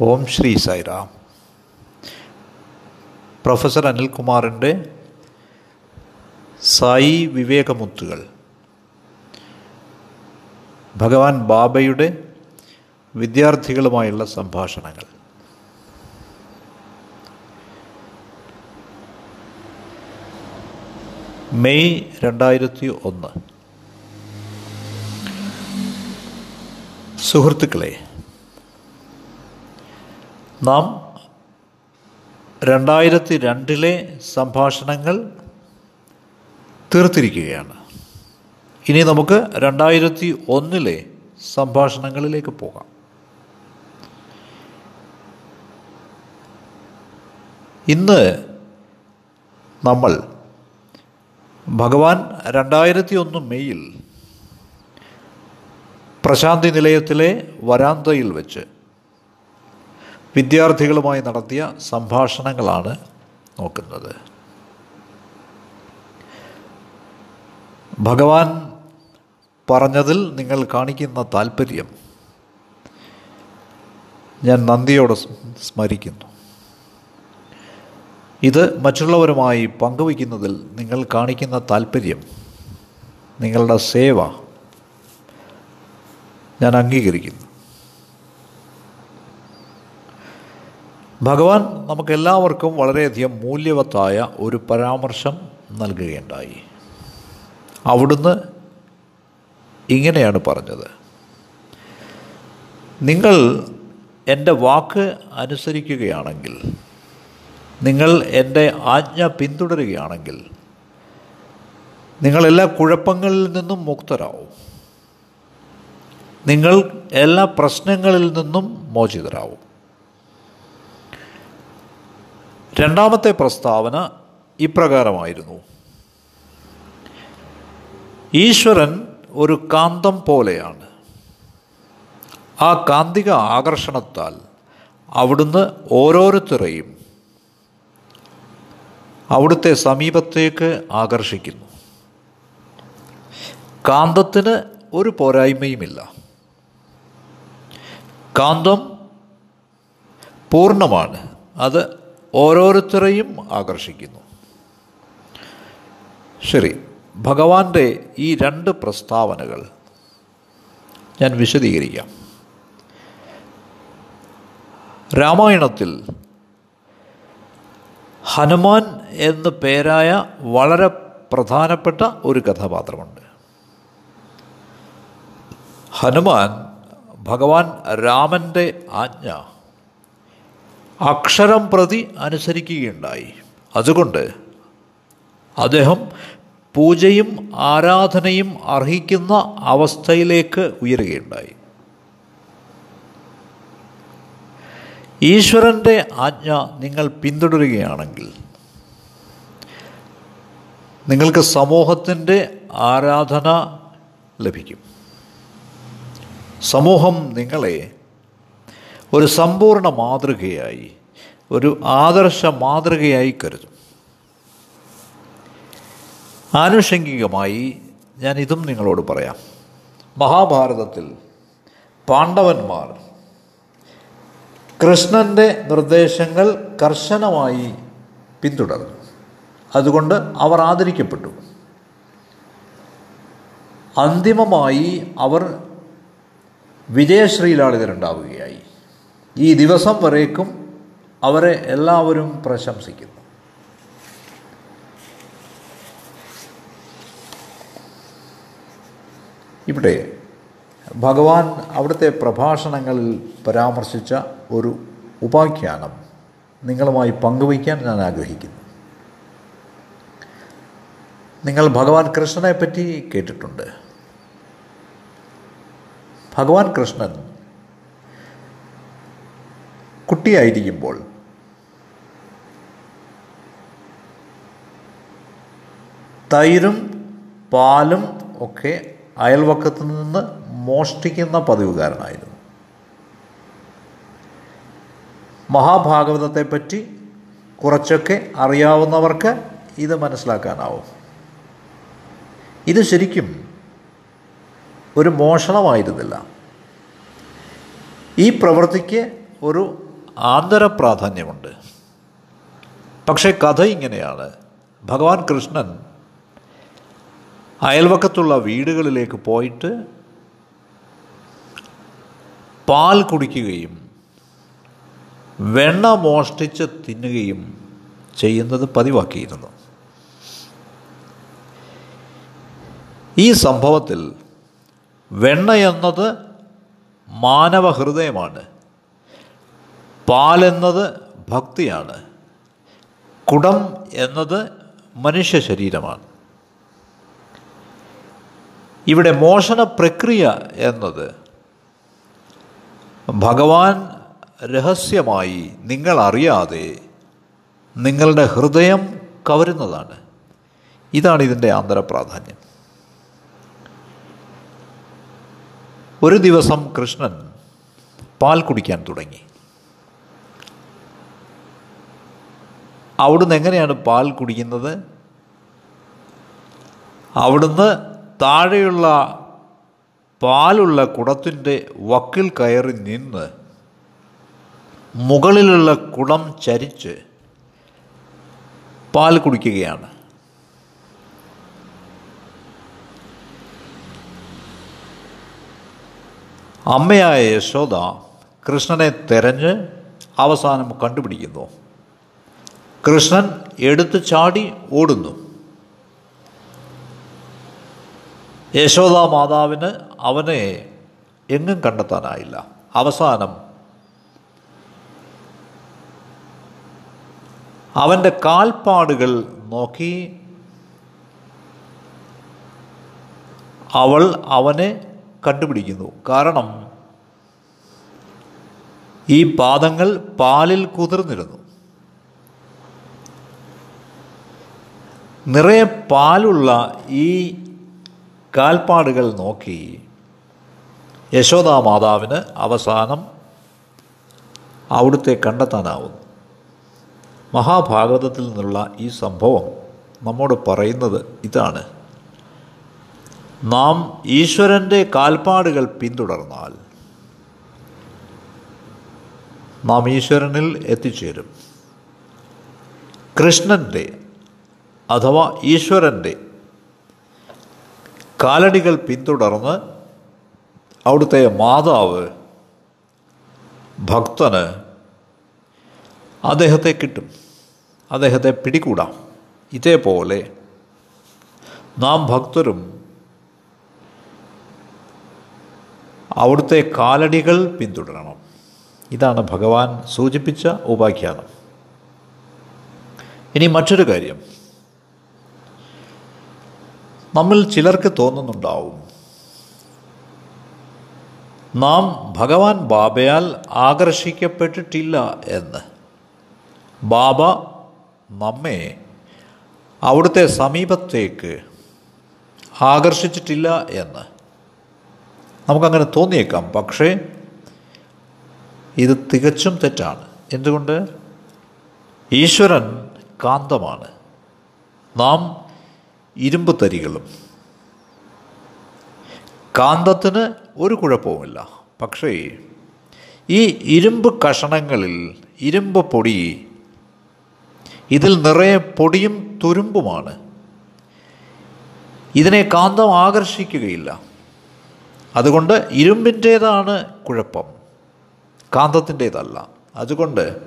ഓം Shri Sairam professor അനിൽകുമാറിന്റെ സായി വിവേകമുത്തുകൾ. ഭഗവാൻ ബാബയുടെ വിദ്യാർത്ഥികളുമായുള്ള സംഭാഷണങ്ങൾ. മെയ് രണ്ടായിരത്തി ഒന്ന്. സുഹൃത്തുക്കളെ നാം രണ്ടായിരത്തി രണ്ടിലെ സംഭാഷണങ്ങൾ തീർത്തിരിക്കുകയാണ്. ഇനി നമുക്ക് രണ്ടായിരത്തി ഒന്നിലെ സംഭാഷണങ്ങളിലേക്ക് പോകാം. ഇന്ന് നമ്മൾ ഭഗവാൻ രണ്ടായിരത്തി ഒന്ന് മെയ്യിൽ പ്രശാന്തി നിലയത്തിലെ വരാന്തയിൽ വെച്ച് വിദ്യാർത്ഥികളുമായി നടത്തിയ സംഭാഷണങ്ങളാണ് നോക്കുന്നത്. ഭഗവാൻ പറഞ്ഞതിൽ നിങ്ങൾ കാണിക്കുന്ന താല്പര്യം ഞാൻ നന്ദിയോടെ സ്മരിക്കുന്നു. ഇത് മറ്റുള്ളവരുമായി പങ്കുവയ്ക്കുന്നതിൽ നിങ്ങൾ കാണിക്കുന്ന താല്പര്യം നിങ്ങളുടെ സേവ ഞാൻ അംഗീകരിക്കുന്നു. ഭഗവാൻ നമുക്കെല്ലാവർക്കും വളരെയധികം മൂല്യവത്തായ ഒരു പരാമർശം നൽകുകയുണ്ടായി. അവിടുന്ന് ഇങ്ങനെയാണ് പറഞ്ഞത്. നിങ്ങൾ എന്റെ വാക്ക് അനുസരിക്കുകയാണെങ്കിൽ നിങ്ങൾ എന്റെ ആജ്ഞ പിന്തുടരുകയാണെങ്കിൽ നിങ്ങൾ എല്ലാ കുഴപ്പങ്ങളിൽ നിന്നും മുക്തരാവും. നിങ്ങൾ എല്ലാ പ്രശ്നങ്ങളിൽ നിന്നും മോചിതരാവും. രണ്ടാമത്തെ പ്രസ്താവന ഇപ്രകാരമായിരുന്നു. ഈശ്വരൻ ഒരു കാന്തം പോലെയാണ്. ആ കാന്തിക ആകർഷണത്താൽ അവിടുന്ന് ഓരോരുത്തരെയും അവിടുത്തെ സമീപത്തേക്ക് ആകർഷിക്കുന്നു. കാന്തത്തിന് ഒരു പോരായ്മയുമില്ല. കാന്തം പൂർണമാണ്. അത് ഓരോരുത്തരെയും ആകർഷിക്കുന്നു. ശരി ഭഗവാന്റെ ഈ രണ്ട് പ്രസ്താവനകൾ ഞാൻ വിശദീകരിക്കാം. രാമായണത്തിൽ ഹനുമാൻ എന്ന് പേരായ വളരെ പ്രധാനപ്പെട്ട ഒരു കഥാപാത്രമുണ്ട്. ഹനുമാൻ ഭഗവാൻ രാമന്റെ ആജ്ഞ അക്ഷരം പ്രതി അനുസരിക്കുകയുണ്ടായി. അതുകൊണ്ട് അദ്ദേഹം പൂജയും ആരാധനയും അർഹിക്കുന്ന അവസ്ഥയിലേക്ക് ഉയരുകയുണ്ടായി. ഈശ്വരന്റെ ആജ്ഞ നിങ്ങൾ പിന്തുടരുകയാണെങ്കിൽ നിങ്ങൾക്ക് സമൂഹത്തിന്റെ ആരാധന ലഭിക്കും. സമൂഹം നിങ്ങളെ ഒരു സമ്പൂർണ മാതൃകയായി ഒരു ആദർശ മാതൃകയായി കരുതും. ആനുഷംഗികമായി ഞാൻ ഇതും നിങ്ങളോട് പറയാം. മഹാഭാരതത്തിൽ പാണ്ഡവന്മാർ കൃഷ്ണന്റെ നിർദ്ദേശങ്ങൾ കർശനമായി പിന്തുടർന്നു. അതുകൊണ്ട് അവർ ആദരിക്കപ്പെട്ടു. അന്തിമമായി അവർ വിജയശ്രീലാളിതരുണ്ടാവുകയായി. ഈ ദിവസം വരേക്കും അവരെ എല്ലാവരും പ്രശംസിക്കുന്നു. ഇവിടെ ഭഗവാൻ അവിടുത്തെ പ്രഭാഷണങ്ങളിൽ പരാമർശിച്ച ഒരു ഉപാഖ്യാനം നിങ്ങളുമായി പങ്കുവയ്ക്കാൻ ഞാൻ ആഗ്രഹിക്കുന്നു. നിങ്ങൾ ഭഗവാൻ കൃഷ്ണനെ പറ്റി കേട്ടിട്ടുണ്ട്. ഭഗവാൻ കൃഷ്ണൻ കുട്ടിയായിരിക്കുമ്പോൾ തൈരും പാലും ഒക്കെ അയൽവക്കത്ത് നിന്ന് മോഷ്ടിക്കുന്ന പതിവുകാരനായിരുന്നു. മഹാഭാഗവതത്തെപ്പറ്റി കുറച്ചൊക്കെ അറിയാവുന്നവർക്ക് ഇത് മനസ്സിലാക്കാനാവും. ഇത് ശരിക്കും ഒരു മോഷണമായിരുന്നില്ല. ഈ പ്രവൃത്തിക്ക് ഒരു ആന്തര പ്രാധാന്യമുണ്ട്. പക്ഷേ കഥ ഇങ്ങനെയാണ്. ഭഗവാൻ കൃഷ്ണൻ അയൽവക്കത്തുള്ള വീടുകളിലേക്ക് പോയിട്ട് പാൽ കുടിക്കുകയും വെണ്ണ മോഷ്ടിച്ച് തിന്നുകയും ചെയ്യുന്നത് പതിവാക്കിയിരുന്നു. ഈ സംഭവത്തിൽ വെണ്ണ എന്നത് മാനവ ഹൃദയമാണ് പാലെന്നത് ഭക്തിയാണ്. കുടം എന്നത് മനുഷ്യ ശരീരമാണ്. ഇവിടെ മോഷണ പ്രക്രിയ എന്നത് ഭഗവാൻ രഹസ്യമായി നിങ്ങളറിയാതെ നിങ്ങളുടെ ഹൃദയം കവരുന്നതാണ്. ഇതാണ് ഇതിന്റെ ആന്തരപ്രാധാന്യം. ഒരു ദിവസം കൃഷ്ണൻ പാൽ കുടിക്കാൻ തുടങ്ങി. അവിടുന്ന് എങ്ങനെയാണ് പാൽ കുടിക്കുന്നത്? അവിടുന്ന് താഴെയുള്ള പാലുള്ള കുടത്തിന്റെ വക്കിൽ കയറി നിന്ന് മുകളിലുള്ള കുടം ചരിച്ച് പാൽ കുടിക്കുകയാണ്. അമ്മയായ യശോദ കൃഷ്ണനെ തെരഞ്ഞ് അവസാനം കണ്ടുപിടിക്കുന്നു. കൃഷ്ണൻ എടുത്തു ചാടി ഓടുന്നു. യശോദാ മാതാവിന് അവനെ എങ്ങും കണ്ടെത്താനായില്ല. അവസാനം അവന്റെ കാൽപ്പാടുകൾ നോക്കി അവൾ അവനെ കണ്ടുപിടിക്കുന്നു. കാരണം ഈ പാദങ്ങൾ പാലിൽ കുതിർന്നിരുന്നു. നിറയെ പാലുള്ള ഈ കാൽപ്പാടുകൾ നോക്കി യശോദാ മാതാവിന് അവസാനം അവിടുത്തെ കണ്ടെത്താനാവുന്നു. മഹാഭാഗവതത്തിൽ നിന്നുള്ള ഈ സംഭവം നമ്മോട് പറയുന്നത് ഇതാണ്. നാം ഈശ്വരന്റെ കാൽപ്പാടുകൾ പിന്തുടർന്നാൽ നാം ഈശ്വരനിൽ എത്തിച്ചേരും. കൃഷ്ണന്റെ അഥവാ ഈശ്വരന്റെ കാലടികൾ പിന്തുടർന്ന് അവിടുത്തെ മാതാവ് ഭക്തന് അദ്ദേഹത്തെ കിട്ടും. അദ്ദേഹത്തെ പിടികൂടാം. ഇതേപോലെ നാം ഭക്തരും അവിടുത്തെ കാലടികൾ പിന്തുടരണം. ഇതാണ് ഭഗവാൻ സൂചിപ്പിച്ച ഉപാഖ്യാനം. ഇനി മറ്റൊരു കാര്യം. നമ്മിൽ ചിലർക്ക് തോന്നുന്നുണ്ടാവും. നാം ഭഗവാൻ ബാബയാൽ ആകർഷിക്കപ്പെട്ടിട്ടില്ല എന്ന്. ബാബ നമ്മെ അവിടുത്തെ സമീപത്തേക്ക് ആകർഷിച്ചിട്ടില്ല എന്ന്. നമുക്കങ്ങനെ തോന്നിയേക്കാം. പക്ഷേ ഇത് തികച്ചും തെറ്റാണ്. എന്തുകൊണ്ട്? ഈശ്വരൻ കാന്തമാണ്. നാം ഇരുമ്പ് തരികളും കാന്തത്തിന് ഒരു കുഴപ്പവുമില്ല. പക്ഷേ ഈ ഇരുമ്പ് കഷണങ്ങളിൽ ഇരുമ്പ് പൊടി ഇതിൽ നിറയെ പൊടിയും തുരുമ്പുമാണ്. ഇതിനെ കാന്തം ആകർഷിക്കുകയില്ല. അതുകൊണ്ട് ഇരുമ്പിന്റേതാണ് കുഴപ്പം. കാന്തത്തിന്റേതല്ല. അതുകൊണ്ട്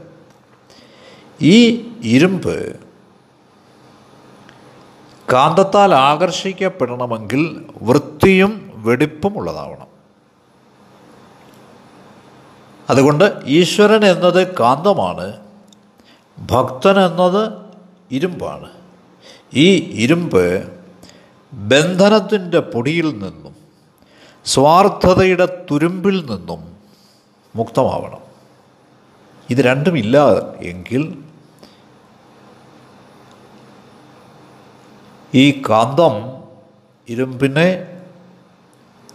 ഈ ഇരുമ്പ് കാന്തത്താൽ ആകർഷിക്കപ്പെടണമെങ്കിൽ വൃത്തിയും വെടിപ്പും ഉള്ളതാവണം. അതുകൊണ്ട് ഈശ്വരൻ എന്നത് കാന്തമാണ് ഭക്തൻ എന്നത് ഇരുമ്പാണ്. ഈ ഇരുമ്പ് ബന്ധനത്തിന്റെ പൊടിയിൽ നിന്നും സ്വാർത്ഥതയുടെ തുരുമ്പിൽ നിന്നും മുക്തമാവണം. ഇത് രണ്ടുമില്ല എങ്കിൽ ഈ കാന്തം ഇരുമ്പിനെ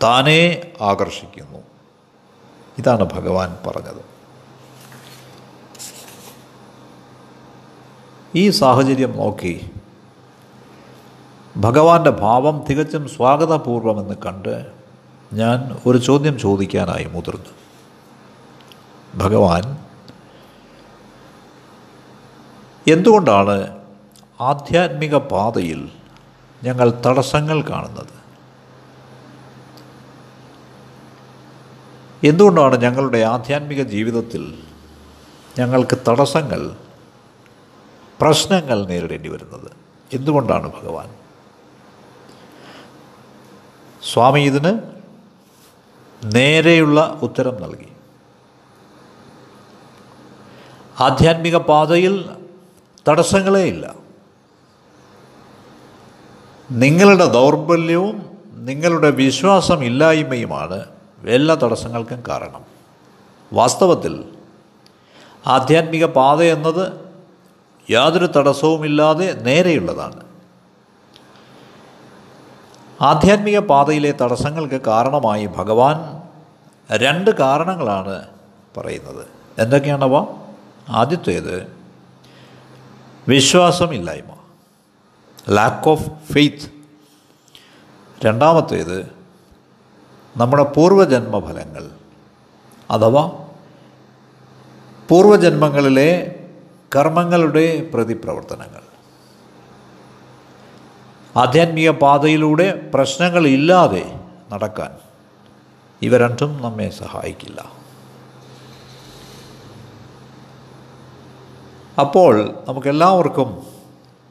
താനേ ആകർഷിക്കുന്നു. ഇതാണ് ഭഗവാൻ പറഞ്ഞത്. ഈ സാഹചര്യം നോക്കി ഭഗവാന്റെ ഭാവം തികച്ചും സ്വാഗതപൂർവമെന്ന് കണ്ട് ഞാൻ ഒരു ചോദ്യം ചോദിക്കാനായി മുതിർന്നു. ഭഗവാൻ എന്തുകൊണ്ടാണ് ആധ്യാത്മിക പാതയിൽ ഞങ്ങൾ തടസ്സങ്ങൾ കാണുന്നത്. എന്തുകൊണ്ടാണ് ഞങ്ങളുടെ ആധ്യാത്മിക ജീവിതത്തിൽ ഞങ്ങൾക്ക് തടസ്സങ്ങൾ പ്രശ്നങ്ങൾ നേരിടേണ്ടി വരുന്നത്? എന്തുകൊണ്ടാണ് ഭഗവാൻ? സ്വാമി ഇതിന് നേരെയുള്ള ഉത്തരം നൽകി. ആധ്യാത്മിക പാതയിൽ തടസ്സങ്ങളേ ഇല്ല നിങ്ങളുടെ ദൗർബല്യവും നിങ്ങളുടെ വിശ്വാസം ഇല്ലായ്മയുമാണ് എല്ലാ തടസ്സങ്ങൾക്കും കാരണം. വാസ്തവത്തിൽ ആധ്യാത്മിക പാത എന്നത് യാതൊരു തടസ്സവുമില്ലാതെ നേരെയുള്ളതാണ്. ആധ്യാത്മിക പാതയിലെ തടസ്സങ്ങൾക്ക് കാരണമായി ഭഗവാൻ രണ്ട് കാരണങ്ങളാണ് പറയുന്നത്. എന്തൊക്കെയാണവ ആദ്യത്തേത് വിശ്വാസമില്ലായ്മ. ലാക്ക് ഓഫ് ഫെയ്ത്ത് രണ്ടാമത്തേത് നമ്മുടെ പൂർവജന്മഫലങ്ങൾ അഥവാ പൂർവജന്മങ്ങളിലെ കർമ്മങ്ങളുടെ പ്രതിപ്രവർത്തനങ്ങൾ. ആധ്യാത്മിക പാതയിലൂടെ പ്രശ്നങ്ങളില്ലാതെ നടക്കാൻ ഇവ രണ്ടും നമ്മെ സഹായിക്കില്ല. അപ്പോൾ നമുക്കെല്ലാവർക്കും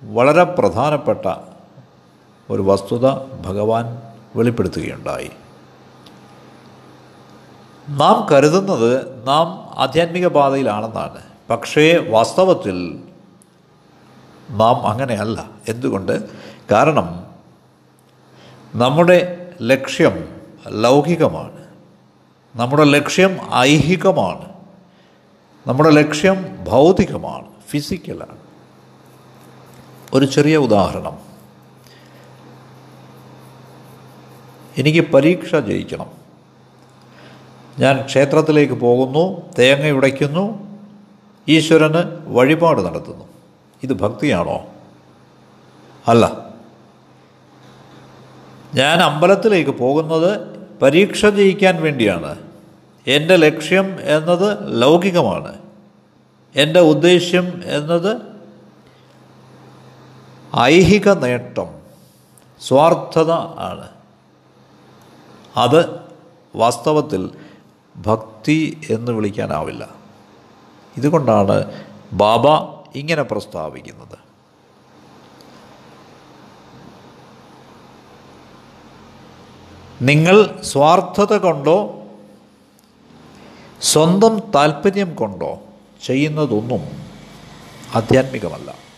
വളരെ പ്രധാനപ്പെട്ട ഒരു വസ്തുത ഭഗവാൻ വെളിപ്പെടുത്തുകയുണ്ടായി. നാം കരുതുന്നത് നാം ആധ്യാത്മിക പാതയിലാണെന്നാണ്. പക്ഷേ വാസ്തവത്തിൽ നാം അങ്ങനെയല്ല. എന്തുകൊണ്ട്? കാരണം നമ്മുടെ ലക്ഷ്യം ലൗകികമാണ്. നമ്മുടെ ലക്ഷ്യം ഐഹികമാണ്. നമ്മുടെ ലക്ഷ്യം ഭൗതികമാണ് ഫിസിക്കലാണ്. ഒരു ചെറിയ ഉദാഹരണം. എനിക്ക് പരീക്ഷ ജയിക്കണം. ഞാൻ ക്ഷേത്രത്തിലേക്ക് പോകുന്നു തേങ്ങ ഉടയ്ക്കുന്നു ഈശ്വരന് വഴിപാട് നടത്തുന്നു. ഇത് ഭക്തിയാണോ? അല്ല. ഞാൻ അമ്പലത്തിലേക്ക് പോകുന്നത് പരീക്ഷ ജയിക്കാൻ വേണ്ടിയാണ്. എന്റെ ലക്ഷ്യം എന്നത് ലൗകികമാണ്. എന്റെ ഉദ്ദേശ്യം എന്നത് ഐഹിക നേട്ടം സ്വാർത്ഥത ആണ്. അത് വാസ്തവത്തിൽ ഭക്തി എന്ന് വിളിക്കാനാവില്ല. ഇതുകൊണ്ടാണ് ബാബ ഇങ്ങനെ പ്രസ്താവിക്കുന്നത്. നിങ്ങൾ സ്വാർത്ഥത കൊണ്ടോ സ്വന്തം താല്പര്യം കൊണ്ടോ ചെയ്യുന്നതൊന്നും ആധ്യാത്മികമല്ല.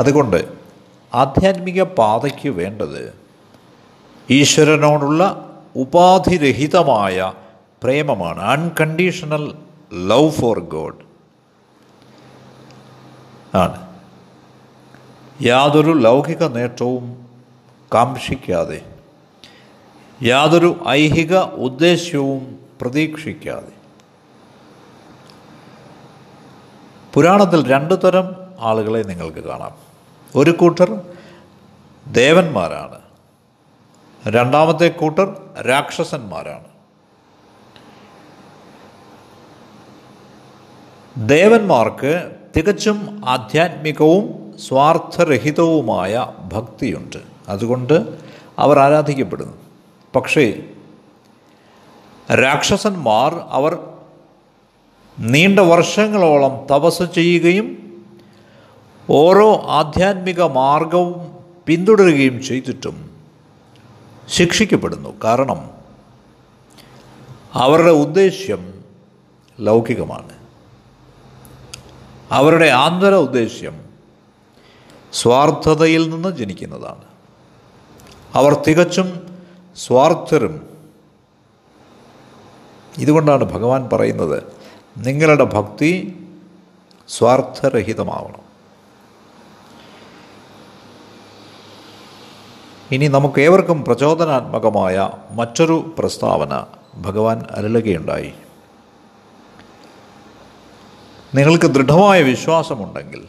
അതുകൊണ്ട് ആധ്യാത്മിക പാതയ്ക്ക് വേണ്ടത് ഈശ്വരനോടുള്ള ഉപാധിരഹിതമായ പ്രേമമാണ്. അൺകണ്ടീഷണൽ ലവ് ഫോർ ഗോഡ് ആണ്. യാതൊരു ലൗകിക നേട്ടവും കാംക്ഷിക്കാതെ യാതൊരു ഐഹിക ഉദ്ദേശ്യവും പ്രതീക്ഷിക്കാതെ. പുരാണത്തിൽ രണ്ടു തരം ആളുകളെ നിങ്ങൾക്ക് കാണാം. ഒരു കൂട്ടർ ദേവന്മാരാണ്. രണ്ടാമത്തെ കൂട്ടർ രാക്ഷസന്മാരാണ്. ദേവന്മാർക്ക് തികച്ചും ആധ്യാത്മികവും സ്വാർത്ഥരഹിതവുമായ ഭക്തിയുണ്ട്. അതുകൊണ്ട് അവർ ആരാധിക്കപ്പെടുന്നു. പക്ഷേ രാക്ഷസന്മാർ അവർ നീണ്ട വർഷങ്ങളോളം തപസ് ചെയ്യുകയും ഓരോ ആധ്യാത്മിക മാർഗവും പിന്തുടരുകയും ചെയ്തിട്ടും ശിക്ഷിക്കപ്പെടുന്നു. കാരണം അവരുടെ ഉദ്ദേശ്യം ലൗകികമാണ്. അവരുടെ ആന്തര ഉദ്ദേശ്യം സ്വാർത്ഥതയിൽ നിന്ന് ജനിക്കുന്നതാണ്. അവർ തികച്ചും സ്വാർത്ഥരും. ഇതുകൊണ്ടാണ് ഭഗവാൻ പറയുന്നത് നിങ്ങളുടെ ഭക്തി സ്വാർത്ഥരഹിതമാവണം. ഇനി നമുക്ക് ഏവർക്കും പ്രചോദനാത്മകമായ മറ്റൊരു പ്രസ്താവന ഭഗവാൻ അരുളുകയുണ്ടായി. നിങ്ങൾക്ക് ദൃഢമായ വിശ്വാസമുണ്ടെങ്കിൽ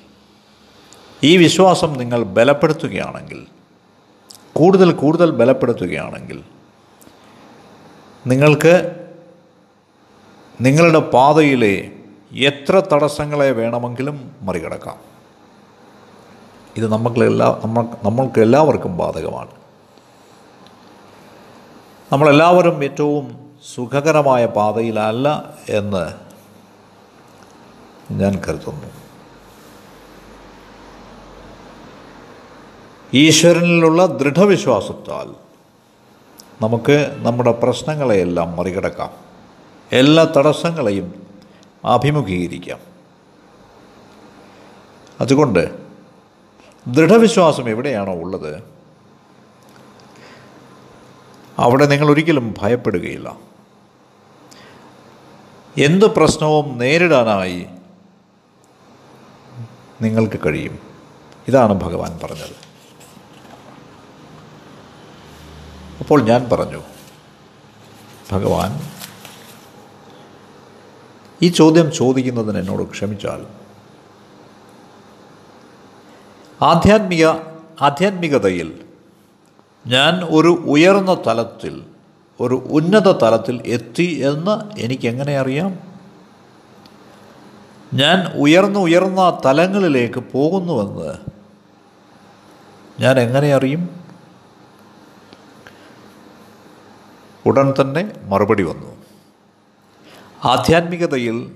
ഈ വിശ്വാസം നിങ്ങൾ ബലപ്പെടുത്തുകയാണെങ്കിൽ കൂടുതൽ കൂടുതൽ ബലപ്പെടുത്തുകയാണെങ്കിൽ നിങ്ങൾക്ക് നിങ്ങളുടെ പാതയിലെ എത്ര തടസ്സങ്ങളെ വേണമെങ്കിലും മറികടക്കാം. ഇത് നമുക്കെല്ലാ നമ്മൾ നമ്മൾക്ക് എല്ലാവർക്കും ബാധകമാണ്. നമ്മളെല്ലാവരും ഏറ്റവും സുഖകരമായ പാതയിലല്ല എന്ന് ഞാൻ കരുതുന്നു. ഈശ്വരനിലുള്ള ദൃഢവിശ്വാസത്താൽ നമുക്ക് നമ്മുടെ പ്രശ്നങ്ങളെയെല്ലാം മറികടക്കാം. എല്ലാ തടസ്സങ്ങളെയും അഭിമുഖീകരിക്കാം. അതുകൊണ്ട് ദൃഢവിശ്വാസം എവിടെയാണോ ഉള്ളത് അവിടെ നിങ്ങൾ ഒരിക്കലും ഭയപ്പെടുകയില്ല. എന്ത് പ്രശ്നവും നേരിടാനായി നിങ്ങൾക്ക് കഴിയും. ഇതാണ് ഭഗവാൻ പറഞ്ഞത്. അപ്പോൾ ഞാൻ പറഞ്ഞു ഭഗവാൻ ഈ ചോദ്യം ചോദിക്കുന്നതിന് എന്നോട് ക്ഷമിച്ചാൽ ആധ്യാത്മിക ആധ്യാത്മികതയിൽ ഞാൻ ഒരു ഉയർന്ന തലത്തിൽ ഒരു ഉന്നത തലത്തിൽ എത്തി എന്ന് എനിക്കെങ്ങനെ അറിയാം? ഞാൻ ഉയർന്ന ഉയർന്ന തലങ്ങളിലേക്ക് പോകുന്നുവെന്ന് ഞാൻ എങ്ങനെ അറിയും? ഉടൻ തന്നെ മറുപടി വന്നു. ആധ്യാത്മികതയിൽ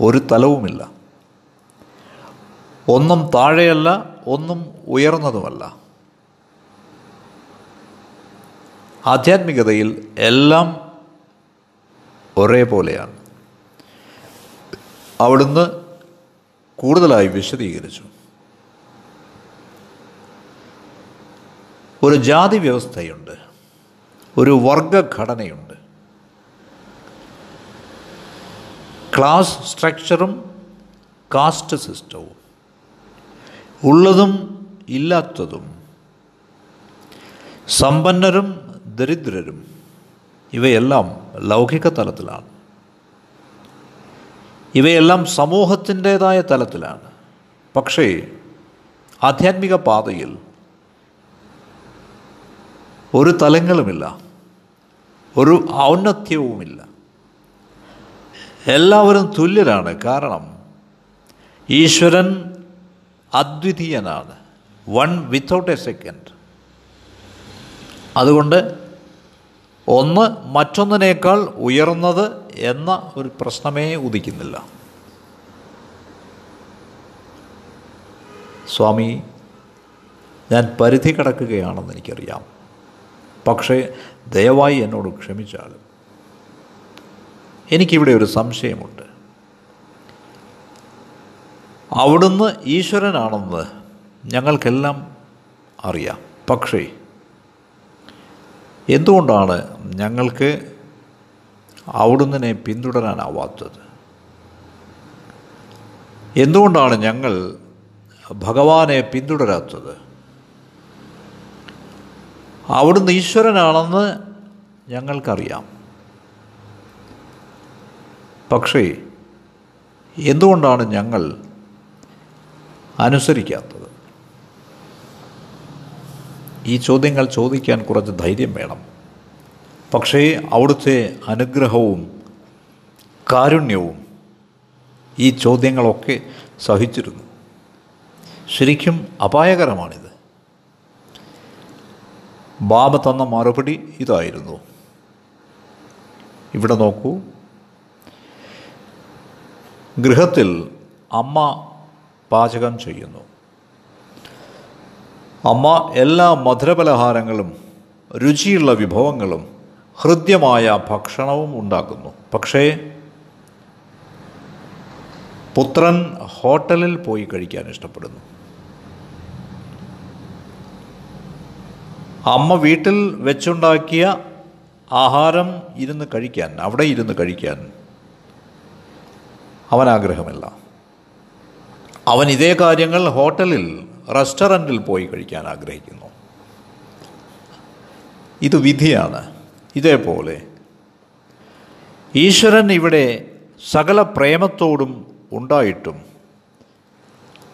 ഒരു തലവുമില്ല. ഒന്നും താഴെയല്ല ഒന്നും ഉയർന്നതുമല്ല. ആധ്യാത്മികതയിൽ എല്ലാം ഒരേപോലെയാണ്. അവിടുന്ന് കൂടുതലായി വിശദീകരിച്ചു. ഒരു ജാതി വ്യവസ്ഥയുണ്ട് ഒരു വർഗഘടനയുണ്ട് ക്ലാസ് സ്ട്രക്ചറും കാസ്റ്റ് സിസ്റ്റവും. ഉള്ളതും ഇല്ലാത്തതും. സമ്പന്നരും ദരിദ്രരും ഇവയെല്ലാം ലൗകിക തലത്തിലാണ്. ഇവയെല്ലാം സമൂഹത്തിന്റേതായ തലത്തിലാണ്. പക്ഷേ ആധ്യാത്മിക പാതയിൽ ഒരു തലങ്ങളുമില്ല ഒരു ഔന്നത്യവുമില്ല. എല്ലാവരും തുല്യരാണ്. കാരണം ഈശ്വരൻ അദ്വിതീയനാണ്. വൺ വിത്തൗട്ട് എ സെക്കൻഡ് അതുകൊണ്ട് ഒന്ന് മറ്റൊന്നിനേക്കാൾ ഉയർന്നത് എന്ന ഒരു പ്രശ്നമേ ഉദിക്കുന്നില്ല. സ്വാമി ഞാൻ പരിധി കടക്കുകയാണെന്ന് എനിക്കറിയാം. പക്ഷേ ദയവായി എന്നോട് ക്ഷമിച്ചാലും. എനിക്കിവിടെ ഒരു സംശയമുണ്ട്. അവിടുന്ന് ഈശ്വരനാണെന്ന് ഞങ്ങൾക്കെല്ലാം അറിയാം. പക്ഷേ എന്തുകൊണ്ടാണ് ഞങ്ങൾക്ക് അവിടുന്നിനെ പിന്തുടരാനാവാത്തത്? എന്തുകൊണ്ടാണ് ഞങ്ങൾ ഭഗവാനെ പിന്തുടരാത്തത്? അവിടുന്ന് ഈശ്വരനാണെന്ന് ഞങ്ങൾക്കറിയാം. പക്ഷേ എന്തുകൊണ്ടാണ് ഞങ്ങൾ അനുസരിക്കാത്തത്. ഈ ചോദ്യങ്ങൾ ചോദിക്കാൻ കുറച്ച് ധൈര്യം വേണം. പക്ഷേ അവിടുത്തെ അനുഗ്രഹവും കാരുണ്യവും ഈ ചോദ്യങ്ങളൊക്കെ സഹിച്ചിരുന്നു. ശരിക്കും അപായകരമാണിത്. ബാബ തന്ന മറുപടി ഇതായിരുന്നു. ഇവിടെ നോക്കൂ. ഗൃഹത്തിൽ അമ്മ പാചകം ചെയ്യുന്നു. അമ്മ എല്ലാ മധുരപലഹാരങ്ങളും രുചിയുള്ള വിഭവങ്ങളും ഹൃദ്യമായ ഭക്ഷണവും ഉണ്ടാക്കുന്നു. പക്ഷേ പുത്രൻ ഹോട്ടലിൽ പോയി കഴിക്കാൻ ഇഷ്ടപ്പെടുന്നു. അമ്മ വീട്ടിൽ വെച്ചുണ്ടാക്കിയ ആഹാരം ഇരുന്ന് കഴിക്കാൻ അവിടെ ഇരുന്ന് കഴിക്കാൻ അവൻ ആഗ്രഹമില്ല അവൻ ഇതേ കാര്യങ്ങൾ ഹോട്ടലിൽ റെസ്റ്റോറന്റിൽ പോയി കഴിക്കാൻ ആഗ്രഹിക്കുന്നു. ഇത് വിധിയാണ്. ഇതേപോലെ ഈശ്വരൻ ഇവിടെ സകല പ്രേമത്തോടും ഉണ്ടായിട്ടും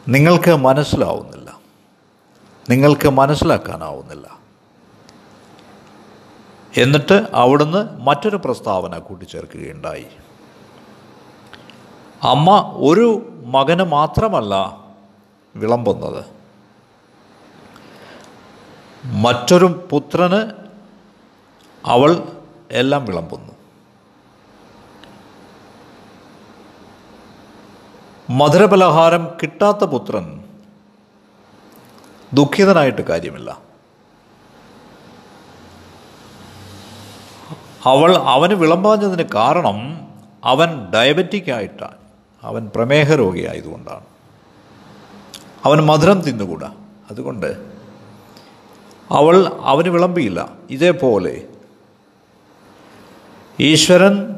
നിങ്ങൾക്ക് മനസ്സിലാവുന്നില്ല. നിങ്ങൾക്ക് മനസ്സിലാക്കാനാവുന്നില്ല. എന്നിട്ട് അവിടുന്ന് മറ്റൊരു പ്രസ്താവന കൂട്ടിച്ചേർക്കുകയുണ്ടായി. അമ്മ ഒരു മകന് മാത്രമല്ല വിളമ്പുന്നത്. മറ്റൊരു പുത്രന് അവൾ എല്ലാം വിളമ്പുന്നു. മധുരപലഹാരം കിട്ടാത്ത പുത്രൻ ദുഃഖിതനായിട്ട് കാര്യമില്ല. അവൾ അവന് വിളമ്പാഞ്ഞതിന് കാരണം അവൻ ഡയബറ്റിക് ആയിട്ടാണ്. അവൻ പ്രമേഹ രോഗിയായതുകൊണ്ടാണ് അവൻ മധുരം തിന്നുകൂടാ. അതുകൊണ്ട് അവൾ അവന് വിളമ്പിയില്ല. ഇതേപോലെ ഈശ്വരൻ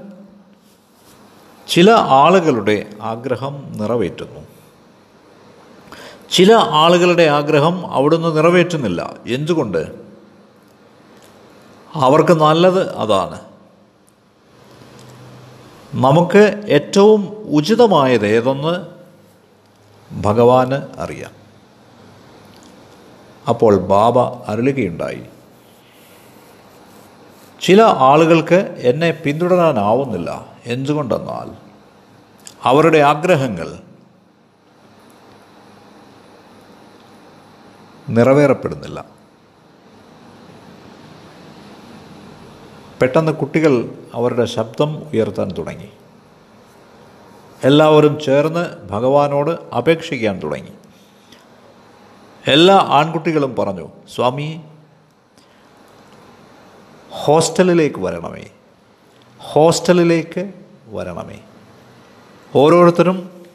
ചില ആളുകളുടെ ആഗ്രഹം നിറവേറ്റുന്നു. ചില ആളുകളുടെ ആഗ്രഹം അവിടുന്ന് നിറവേറ്റുന്നില്ല. എന്തുകൊണ്ട്? അവർക്ക് നല്ലത് അതാണ്. നമുക്ക് ഏറ്റവും ഉചിതമായത് ഏതെന്ന്? ഭഗവാന് അറിയാം. അപ്പോൾ ബാബ അരുളുകയുണ്ടായി. ചില ആളുകൾക്ക് എന്നെ പിന്തുടരാനാവുന്നില്ല. എന്തുകൊണ്ടെന്നാൽ അവരുടെ ആഗ്രഹങ്ങൾ നിറവേറപ്പെടുന്നില്ല. പെട്ടെന്ന് കുട്ടികൾ അവരുടെ ശബ്ദം ഉയർത്താൻ തുടങ്ങി. എല്ലാവരും ചേർന്ന് ഭഗവാനോട് അപേക്ഷിക്കാൻ തുടങ്ങി. എല്ലാ ആൺകുട്ടികളും പറഞ്ഞു സ്വാമി ഹോസ്റ്റലിലേക്ക് വരണമേ. ഹോസ്റ്റലിലേക്ക് വരണമേ. ഓരോരുത്തരും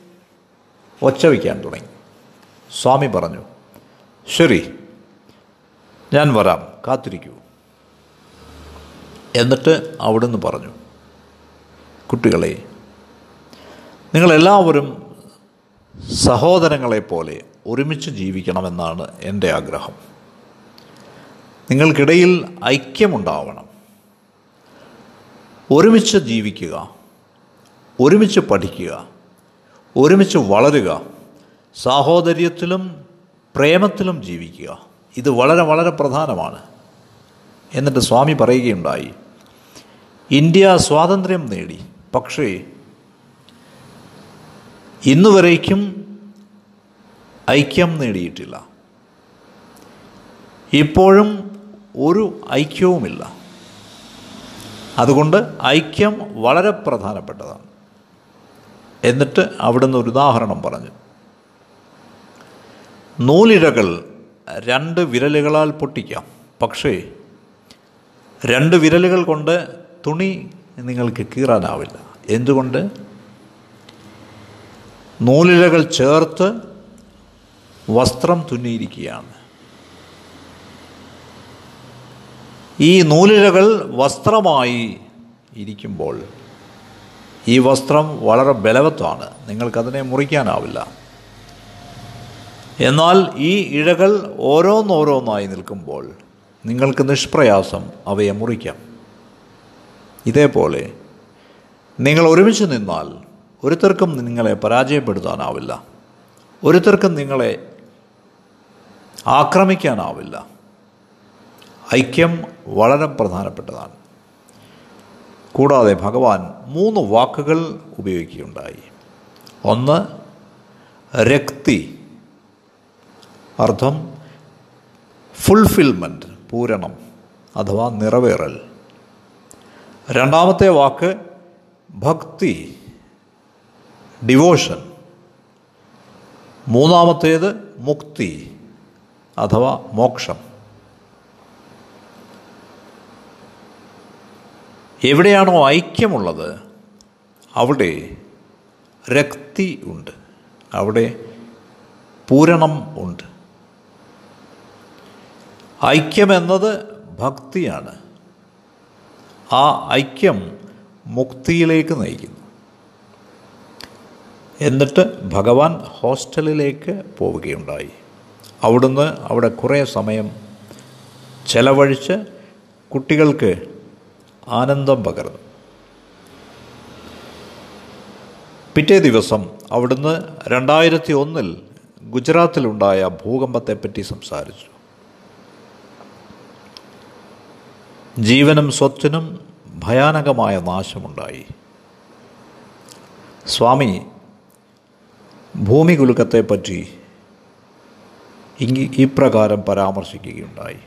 ഒച്ച വയ്ക്കാൻ തുടങ്ങി. സ്വാമി പറഞ്ഞു ശരി ഞാൻ വരാം കാത്തിരിക്കൂ. എന്നിട്ട് അവിടുന്ന് പറഞ്ഞു കുട്ടികളെ നിങ്ങളെല്ലാവരും സഹോദരങ്ങളെപ്പോലെ ഒരുമിച്ച് ജീവിക്കണമെന്നാണ് എന്റെ ആഗ്രഹം. നിങ്ങൾക്കിടയിൽ ഐക്യമുണ്ടാവണം. ഒരുമിച്ച് ജീവിക്കുക ഒരുമിച്ച് പഠിക്കുക ഒരുമിച്ച് വളരുക സാഹോദര്യത്തിലും പ്രേമത്തിലും ജീവിക്കുക. ഇത് വളരെ വളരെ പ്രധാനമാണ്. എന്നിട്ട് സ്വാമി പറയുകയുണ്ടായി ഇന്ത്യ സ്വാതന്ത്ര്യം നേടി. പക്ഷേ ഇന്നുവരേക്കും ഐക്യം നേടിയിട്ടില്ല. ഇപ്പോഴും ഒരു ഐക്യവുമില്ല. അതുകൊണ്ട് ഐക്യം വളരെ പ്രധാനപ്പെട്ടതാണ്. എന്നിട്ട് അവിടുന്ന് ഒരു ഉദാഹരണം പറഞ്ഞു. നൂലിഴകൾ രണ്ട് വിരലുകളാൽ പൊട്ടിക്കാം. പക്ഷേ രണ്ട് വിരലുകൾ കൊണ്ട് തുണി നിങ്ങൾക്ക് കീറാനാവില്ല. എന്തുകൊണ്ട്? നൂലിലകൾ ചേർത്ത് വസ്ത്രം തുന്നിയിരിക്കുകയാണ്. ഈ നൂലിലകൾ വസ്ത്രമായി ഇരിക്കുമ്പോൾ ഈ വസ്ത്രം വളരെ ബലവത്താണ്. നിങ്ങൾക്കതിനെ മുറിക്കാനാവില്ല. എന്നാൽ ഈ ഇഴകൾ ഓരോന്നോരോന്നായി നിൽക്കുമ്പോൾ നിങ്ങൾക്ക് നിഷ്പ്രയാസം അവയെ മുറിക്കാം. ഇതേപോലെ നിങ്ങൾ ഒരുമിച്ച് നിന്നാൽ ഒരുത്തർക്കും നിങ്ങളെ പരാജയപ്പെടുത്താനാവില്ല. ഒരുത്തർക്കും നിങ്ങളെ ആക്രമിക്കാനാവില്ല. ഐക്യം വളരെ പ്രധാനപ്പെട്ടതാണ്. കൂടാതെ ഭഗവാൻ മൂന്ന് വാക്കുകൾ ഉപയോഗിക്കുകയുണ്ടായി. ഒന്ന് രക്തി. അർത്ഥം ഫുൾഫിൽമെന്റ് പൂരണം അഥവാ നിറവേറൽ. രണ്ടാമത്തെ വാക്ക് ഭക്തി ഡിവോഷൻ മൂന്നാമത്തേത് മുക്തി അഥവാ മോക്ഷം. എവിടെയാണോ ഐക്യമുള്ളത് അവിടെ രക്തി ഉണ്ട് അവിടെ പൂരണം ഉണ്ട്. ഐക്യമെന്നത് ഭക്തിയാണ്. ആ ഐക്യം മുക്തിയിലേക്ക് നയിക്കുന്നു. എന്നിട്ട് ഭഗവാൻ ഹോസ്റ്റലിലേക്ക് പോവുകയുണ്ടായി. അവിടുന്ന് അവിടെ കുറേ സമയം ചെലവഴിച്ച് കുട്ടികൾക്ക് ആനന്ദം പകർന്നു. പിറ്റേ ദിവസം അവിടുന്ന് രണ്ടായിരത്തി ഒന്നിൽ ഗുജറാത്തിലുണ്ടായ ഭൂകമ്പത്തെപ്പറ്റി സംസാരിച്ചു. ജീവനും സ്വത്തിനും ഭയാനകമായ നാശമുണ്ടായി. സ്വാമി ഭൂമി കുലുക്കത്തെപ്പറ്റി ഇപ്രകാരം പരാമർശിക്കുകയുണ്ടായി.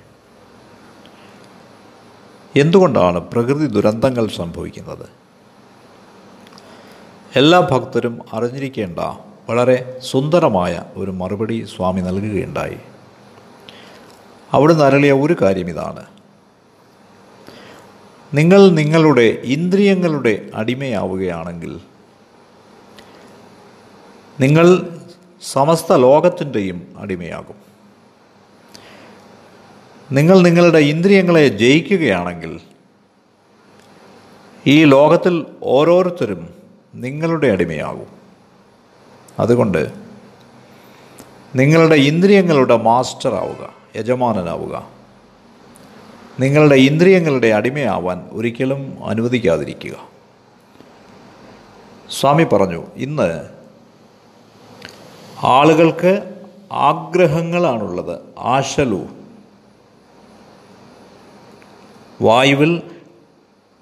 എന്തുകൊണ്ടാണ് പ്രകൃതി ദുരന്തങ്ങൾ സംഭവിക്കുന്നത്? എല്ലാ ഭക്തരും അറിഞ്ഞിരിക്കേണ്ട വളരെ സുന്ദരമായ ഒരു മറുപടി സ്വാമി നൽകുകയുണ്ടായി. അവിടുന്ന് അരളിയ ഒരു കാര്യം ഇതാണ്. നിങ്ങൾ നിങ്ങളുടെ ഇന്ദ്രിയങ്ങളുടെ അടിമയാവുകയാണെങ്കിൽ നിങ്ങൾ സമസ്ത ലോകത്തിന്റെയും അടിമയാകും. നിങ്ങൾ നിങ്ങളുടെ ഇന്ദ്രിയങ്ങളെ ജയിക്കുകയാണെങ്കിൽ ഈ ലോകത്തിൽ ഓരോരുത്തരും നിങ്ങളുടെ അടിമയാകും. അതുകൊണ്ട് നിങ്ങളുടെ ഇന്ദ്രിയങ്ങളുടെ മാസ്റ്ററാവുക യജമാനനാവുക. നിങ്ങളുടെ ഇന്ദ്രിയങ്ങളുടെ അടിമയാവാൻ ഒരിക്കലും അനുവദിക്കാതിരിക്കുക. സ്വാമി പറഞ്ഞു ഇന്ന് ആളുകൾക്ക് ആഗ്രഹങ്ങളാണുള്ളത്. ആശലു. വായുവിൽ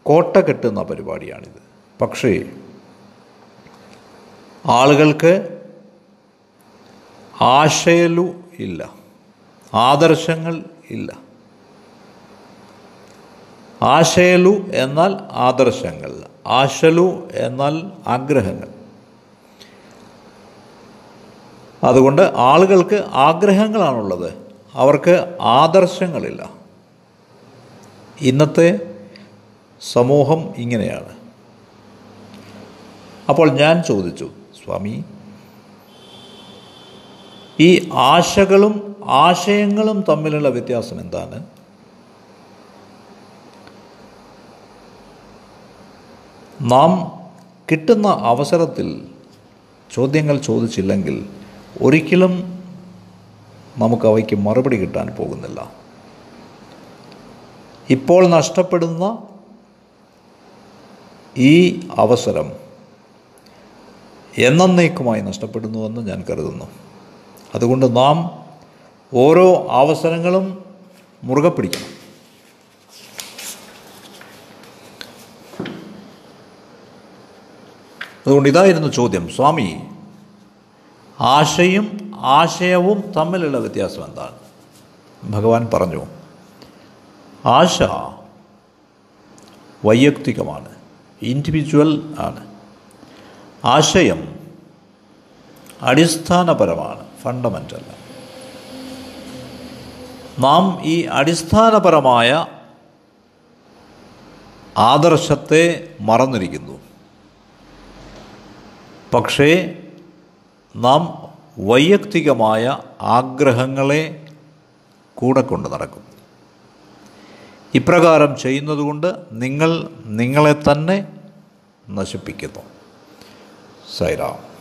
കോട്ട കെട്ടുന്ന പരിപാടിയാണിത്. പക്ഷേ ആളുകൾക്ക് ആശയലു ഇല്ല. ആദർശങ്ങൾ ഇല്ല. ആശയലു എന്നാൽ ആദർശങ്ങൾ ആശലു എന്നാൽ ആഗ്രഹങ്ങൾ. അതുകൊണ്ട് ആളുകൾക്ക് ആഗ്രഹങ്ങളാണുള്ളത്. അവർക്ക് ആദർശങ്ങളില്ല. ഇന്നത്തെ സമൂഹം ഇങ്ങനെയാണ്. അപ്പോൾ ഞാൻ ചോദിച്ചു സ്വാമി ഈ ആശകളും ആശയങ്ങളും തമ്മിലുള്ള വ്യത്യാസം എന്താണ്? നാം കിട്ടുന്ന അവസരത്തിൽ ചോദ്യങ്ങൾ ചോദിച്ചില്ലെങ്കിൽ ഒരിക്കലും നമുക്ക് അവയ്ക്ക് മറുപടി കിട്ടാൻ പോകുന്നില്ല. ഇപ്പോൾ നഷ്ടപ്പെടുന്ന ഈ അവസരം എന്നേക്കുമായി നഷ്ടപ്പെടുന്നുവെന്ന് ഞാൻ കരുതുന്നു. അതുകൊണ്ട് നാം ഓരോ അവസരങ്ങളും മുറുകെ പിടിക്കണം. അതുകൊണ്ട് ഇതായിരുന്നു ചോദ്യം. സ്വാമി ആശയും ആശയവും തമ്മിലുള്ള വ്യത്യാസം എന്താണ്? ഭഗവാൻ പറഞ്ഞു ആശ വൈയക്തികമാണ് ഇൻഡിവിജ്വൽ ആണ്. ആശയം അടിസ്ഥാനപരമാണ് ഫണ്ടമെന്റൽ നാം ഈ അടിസ്ഥാനപരമായ ആദർശത്തെ മറന്നിരിക്കുന്നു. പക്ഷേ നാം വൈയക്തികമായ ആഗ്രഹങ്ങളെ കൂടെ കൊണ്ട് നടക്കും. ഇപ്രകാരം ചെയ്യുന്നതുകൊണ്ട് നിങ്ങൾ നിങ്ങളെ തന്നെ നശിപ്പിക്കുന്നു. സൈറാം.